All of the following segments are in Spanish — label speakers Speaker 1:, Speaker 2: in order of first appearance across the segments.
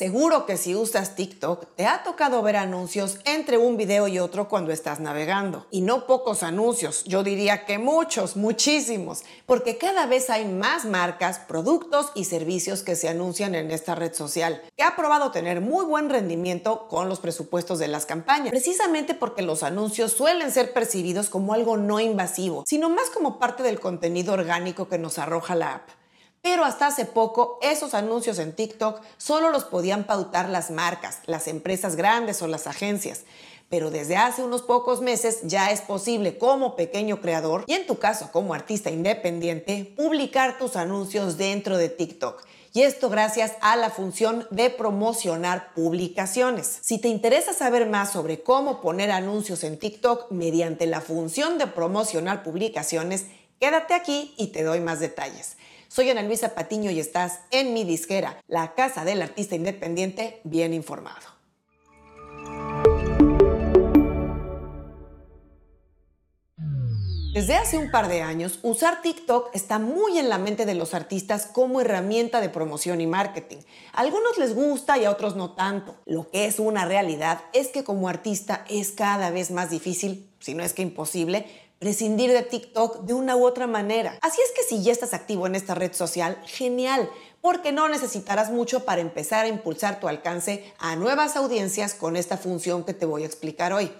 Speaker 1: Seguro que si usas TikTok te ha tocado ver anuncios entre un video y otro cuando estás navegando. Y no pocos anuncios, yo diría que muchos, muchísimos, porque cada vez hay más marcas, productos y servicios que se anuncian en esta red social, que ha probado tener muy buen rendimiento con los presupuestos de las campañas, precisamente porque los anuncios suelen ser percibidos como algo no invasivo, sino más como parte del contenido orgánico que nos arroja la app. Pero hasta hace poco esos anuncios en TikTok solo los podían pautar las marcas, las empresas grandes o las agencias. Pero desde hace unos pocos meses ya es posible como pequeño creador y en tu caso como artista independiente publicar tus anuncios dentro de TikTok. Y esto gracias a la función de promocionar publicaciones. Si te interesa saber más sobre cómo poner anuncios en TikTok mediante la función de promocionar publicaciones, quédate aquí y te doy más detalles. Soy Ana Luisa Patiño y estás en mi disquera, la casa del artista independiente bien informado. Desde hace un par de años, usar TikTok está muy en la mente de los artistas como herramienta de promoción y marketing. A algunos les gusta y a otros no tanto. Lo que es una realidad es que como artista es cada vez más difícil, si no es que imposible, prescindir de TikTok de una u otra manera. Así es que si ya estás activo en esta red social, genial, porque no necesitarás mucho para empezar a impulsar tu alcance a nuevas audiencias con esta función que te voy a explicar hoy.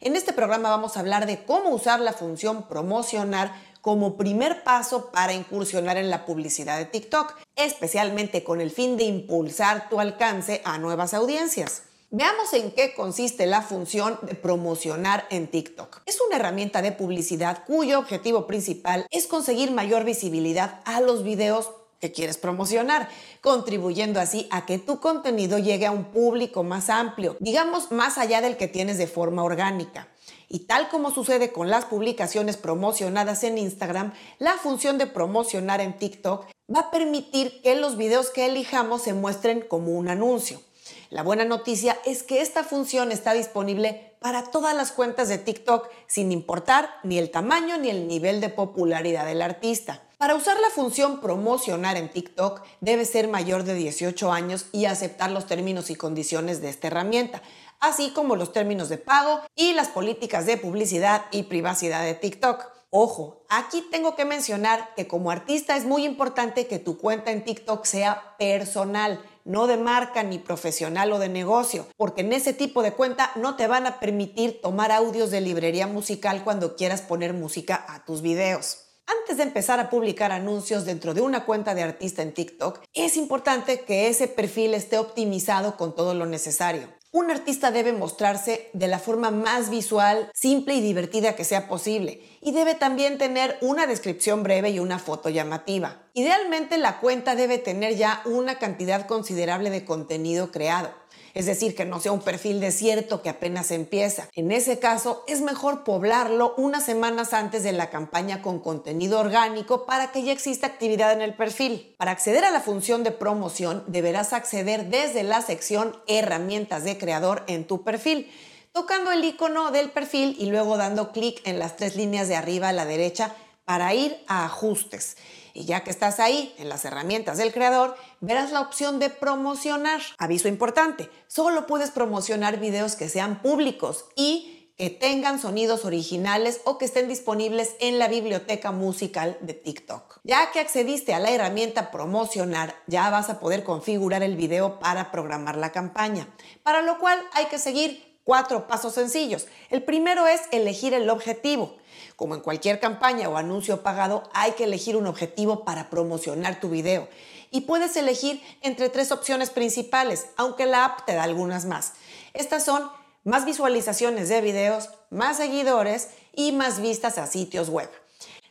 Speaker 1: En este programa vamos a hablar de cómo usar la función promocionar como primer paso para incursionar en la publicidad de TikTok, especialmente con el fin de impulsar tu alcance a nuevas audiencias. Veamos en qué consiste la función de promocionar en TikTok. Es una herramienta de publicidad cuyo objetivo principal es conseguir mayor visibilidad a los videos que quieres promocionar, contribuyendo así a que tu contenido llegue a un público más amplio, digamos más allá del que tienes de forma orgánica. Y tal como sucede con las publicaciones promocionadas en Instagram, la función de promocionar en TikTok va a permitir que los videos que elijamos se muestren como un anuncio. La buena noticia es que esta función está disponible para todas las cuentas de TikTok sin importar ni el tamaño ni el nivel de popularidad del artista. Para usar la función promocionar en TikTok debe ser mayor de 18 años y aceptar los términos y condiciones de esta herramienta, así como los términos de pago y las políticas de publicidad y privacidad de TikTok. Ojo, aquí tengo que mencionar que como artista es muy importante que tu cuenta en TikTok sea personal no de marca ni profesional o de negocio, porque en ese tipo de cuenta no te van a permitir tomar audios de librería musical cuando quieras poner música a tus videos. Antes de empezar a publicar anuncios dentro de una cuenta de artista en TikTok, es importante que ese perfil esté optimizado con todo lo necesario. Un artista debe mostrarse de la forma más visual, simple y divertida que sea posible. Y debe también tener una descripción breve y una foto llamativa. Idealmente la cuenta debe tener ya una cantidad considerable de contenido creado es decir, que no sea un perfil desierto que apenas empieza. En ese caso, es mejor poblarlo unas semanas antes de la campaña con contenido orgánico para que ya exista actividad en el perfil. Para acceder a la función de promoción, deberás acceder desde la sección Herramientas de creador en tu perfil tocando el icono del perfil y luego dando clic en las tres líneas de arriba a la derecha para ir a ajustes. Y ya que estás ahí en las herramientas del creador, verás la opción de promocionar. Aviso importante, solo puedes promocionar videos que sean públicos y que tengan sonidos originales o que estén disponibles en la biblioteca musical de TikTok. Ya que accediste a la herramienta promocionar, ya vas a poder configurar el video para programar la campaña, para lo cual hay que seguir cuatro pasos sencillos. El primero es elegir el objetivo. Como en cualquier campaña o anuncio pagado, hay que elegir un objetivo para promocionar tu video. Y puedes elegir entre tres opciones principales, aunque la app te da algunas más. Estas son más visualizaciones de videos, más seguidores y más vistas a sitios web.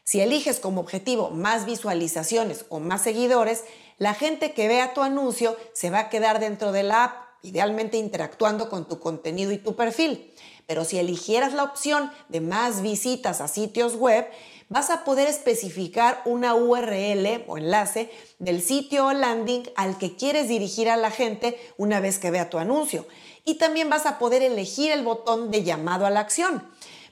Speaker 1: Si eliges como objetivo más visualizaciones o más seguidores, la gente que vea tu anuncio se va a quedar dentro de la app, idealmente interactuando con tu contenido y tu perfil. Pero si eligieras la opción de más visitas a sitios web, vas a poder especificar una URL o enlace del sitio o landing al que quieres dirigir a la gente una vez que vea tu anuncio. Y también vas a poder elegir el botón de llamado a la acción.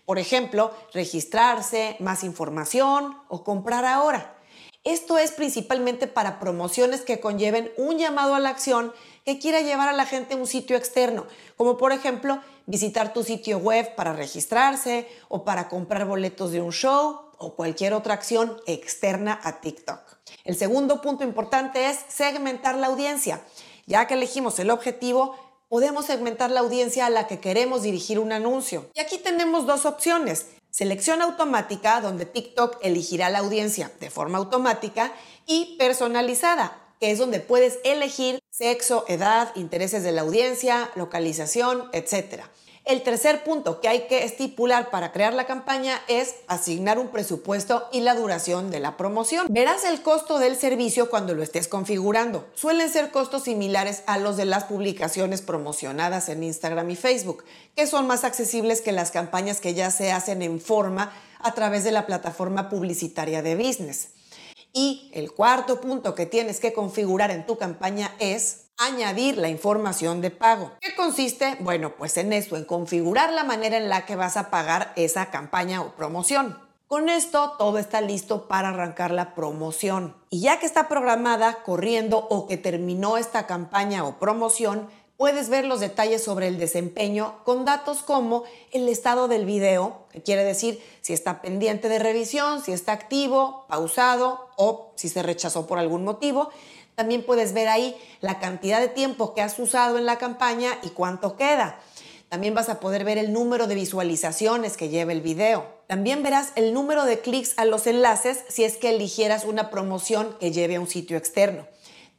Speaker 1: Por ejemplo, registrarse, más información o comprar ahora. Esto es principalmente para promociones que conlleven un llamado a la acción que quiera llevar a la gente a un sitio externo, como por ejemplo visitar tu sitio web para registrarse o para comprar boletos de un show o cualquier otra acción externa a TikTok. El segundo punto importante es segmentar la audiencia. Ya que elegimos el objetivo, podemos segmentar la audiencia a la que queremos dirigir un anuncio. Y aquí tenemos dos opciones. Selección automática, donde TikTok elegirá la audiencia de forma automática, y personalizada, que es donde puedes elegir sexo, edad, intereses de la audiencia, localización, etc. El tercer punto que hay que estipular para crear la campaña es asignar un presupuesto y la duración de la promoción. Verás el costo del servicio cuando lo estés configurando. Suelen ser costos similares a los de las publicaciones promocionadas en Instagram y Facebook, que son más accesibles que las campañas que ya se hacen en forma a través de la plataforma publicitaria de business. Y el cuarto punto que tienes que configurar en tu campaña es añadir la información de pago. ¿Qué consiste? Bueno, pues en esto, en configurar la manera en la que vas a pagar esa campaña o promoción. Con esto todo está listo para arrancar la promoción. Y ya que está programada, corriendo o que terminó esta campaña o promoción, puedes ver los detalles sobre el desempeño con datos como el estado del video, que quiere decir si está pendiente de revisión, si está activo, pausado o si se rechazó por algún motivo, también puedes ver ahí la cantidad de tiempo que has usado en la campaña y cuánto queda. También vas a poder ver el número de visualizaciones que lleva el video. También verás el número de clics a los enlaces si es que eligieras una promoción que lleve a un sitio externo.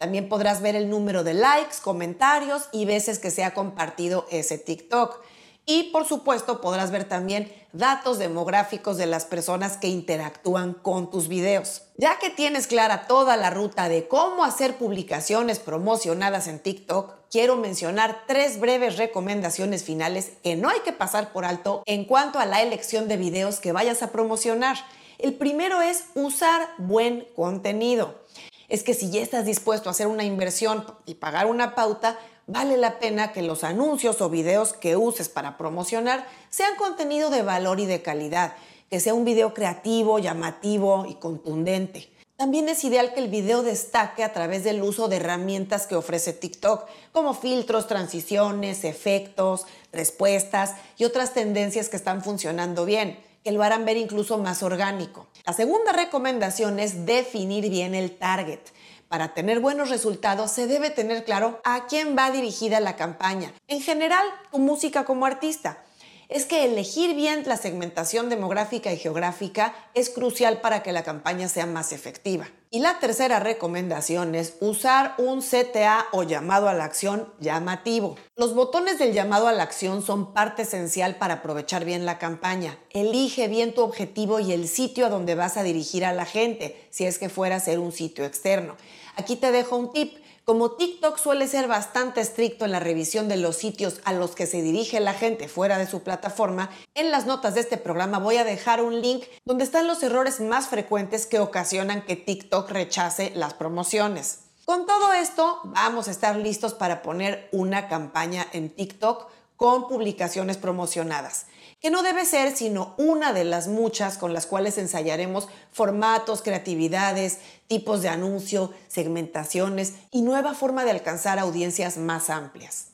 Speaker 1: También podrás ver el número de likes, comentarios y veces que se ha compartido ese TikTok. Y por supuesto podrás ver también datos demográficos de las personas que interactúan con tus videos. Ya que tienes clara toda la ruta de cómo hacer publicaciones promocionadas en TikTok, quiero mencionar tres breves recomendaciones finales que no hay que pasar por alto en cuanto a la elección de videos que vayas a promocionar. El primero es usar buen contenido. Es que si ya estás dispuesto a hacer una inversión y pagar una pauta, vale la pena que los anuncios o videos que uses para promocionar sean contenido de valor y de calidad, que sea un video creativo, llamativo y contundente. También es ideal que el video destaque a través del uso de herramientas que ofrece TikTok, como filtros, transiciones, efectos, respuestas y otras tendencias que están funcionando bien, que lo harán ver incluso más orgánico. La segunda recomendación es definir bien el target. Para tener buenos resultados se debe tener claro a quién va dirigida la campaña. En general, tu música como artista. Es que elegir bien la segmentación demográfica y geográfica es crucial para que la campaña sea más efectiva. Y la tercera recomendación es usar un CTA o llamado a la acción llamativo. Los botones del llamado a la acción son parte esencial para aprovechar bien la campaña. Elige bien tu objetivo y el sitio a donde vas a dirigir a la gente, si es que fuera a ser un sitio externo. Aquí te dejo un tip. Como TikTok suele ser bastante estricto en la revisión de los sitios a los que se dirige la gente fuera de su plataforma, en las notas de este programa voy a dejar un link donde están los errores más frecuentes que ocasionan que TikTok rechace las promociones. Con todo esto, vamos a estar listos para poner una campaña en TikTok con publicaciones promocionadas que no debe ser sino una de las muchas con las cuales ensayaremos formatos, creatividades, tipos de anuncio, segmentaciones y nueva forma de alcanzar audiencias más amplias.